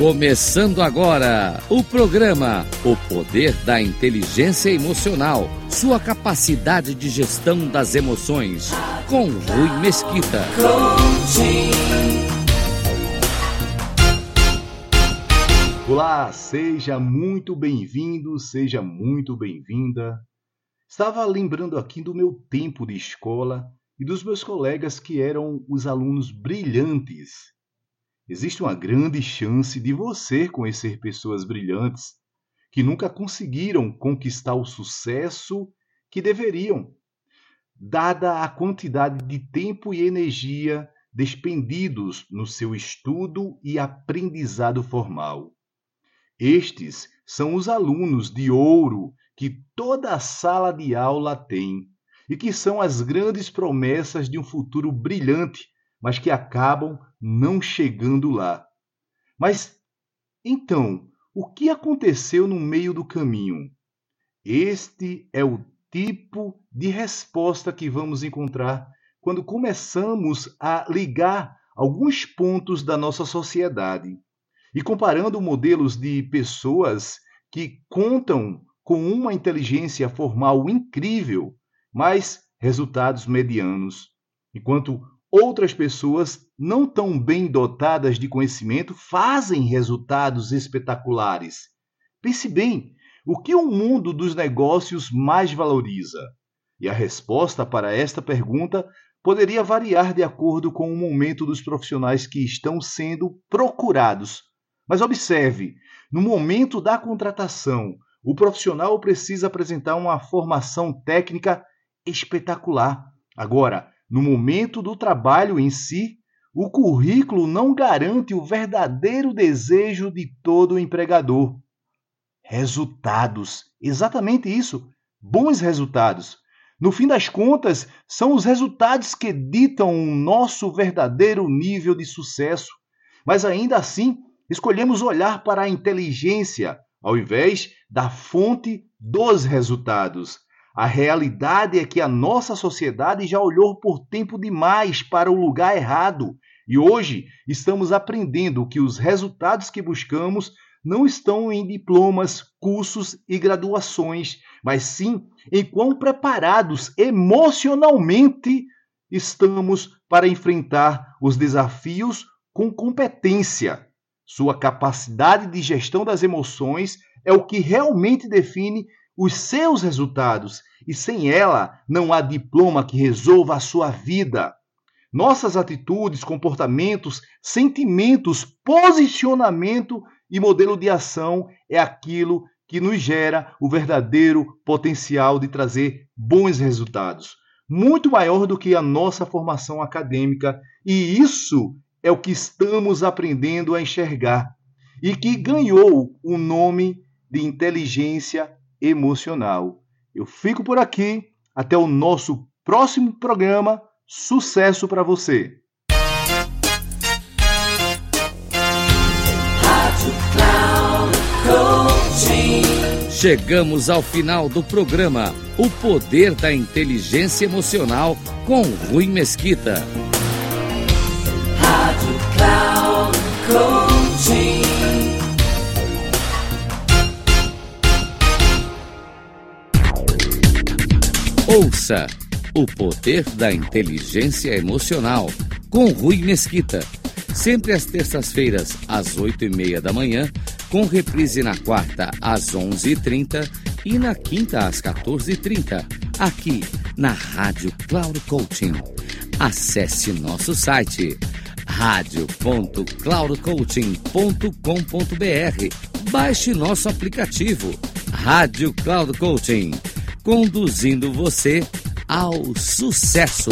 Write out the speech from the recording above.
Começando agora o programa O Poder da Inteligência Emocional. Sua capacidade de gestão das emoções. Com Rui Mesquita. Olá, seja muito bem-vindo, seja muito bem-vinda. Estava lembrando aqui do meu tempo de escola e dos meus colegas que eram os alunos brilhantes existe uma grande chance de você conhecer pessoas brilhantes que nunca conseguiram conquistar o sucesso que deveriam, dada a quantidade de tempo e energia despendidos no seu estudo e aprendizado formal. Estes são os alunos de ouro que toda a sala de aula tem e que são as grandes promessas de um futuro brilhante mas que acabam não chegando lá. Mas então, o que aconteceu no meio do caminho? Este é o tipo de resposta que vamos encontrar quando começamos a ligar alguns pontos da nossa sociedade e comparando modelos de pessoas que contam com uma inteligência formal incrível, mas resultados medianos, enquanto outras pessoas não tão bem dotadas de conhecimento fazem resultados espetaculares. Pense bem, o que o mundo dos negócios mais valoriza? E a resposta para esta pergunta poderia variar de acordo com o momento dos profissionais que estão sendo procurados. Mas observe, no momento da contratação, o profissional precisa apresentar uma formação técnica espetacular. Agora, no momento do trabalho em si, o currículo não garante o verdadeiro desejo de todo empregador. Resultados. Exatamente isso. Bons resultados. No fim das contas, são os resultados que ditam o nosso verdadeiro nível de sucesso. Mas ainda assim, escolhemos olhar para a inteligência ao invés da fonte dos resultados. A realidade é que a nossa sociedade já olhou por tempo demais para o lugar errado e hoje estamos aprendendo que os resultados que buscamos não estão em diplomas, cursos e graduações, mas sim em quão preparados emocionalmente estamos para enfrentar os desafios com competência. Sua capacidade de gestão das emoções é o que realmente define os seus resultados, e sem ela não há diploma que resolva a sua vida. Nossas atitudes, comportamentos, sentimentos, posicionamento e modelo de ação é aquilo que nos gera o verdadeiro potencial de trazer bons resultados, muito maior do que a nossa formação acadêmica, e isso é o que estamos aprendendo a enxergar e que ganhou o nome de inteligência emocional. Eu fico por aqui. Até o nosso próximo programa. Sucesso para você! Chegamos ao final do programa O Poder da Inteligência Emocional com Rui Mesquita. Rádio Cloud Coaching. Ouça o poder da inteligência emocional com Rui Mesquita. Sempre às terças-feiras, às oito e meia da manhã, com reprise na quarta, às onze e trinta e na quinta, às quatorze e trinta, aqui na Rádio Cloud Coaching. Acesse nosso site radio.cloudcoaching.com.br. Baixe nosso aplicativo Rádio Cloud Coaching conduzindo você ao sucesso.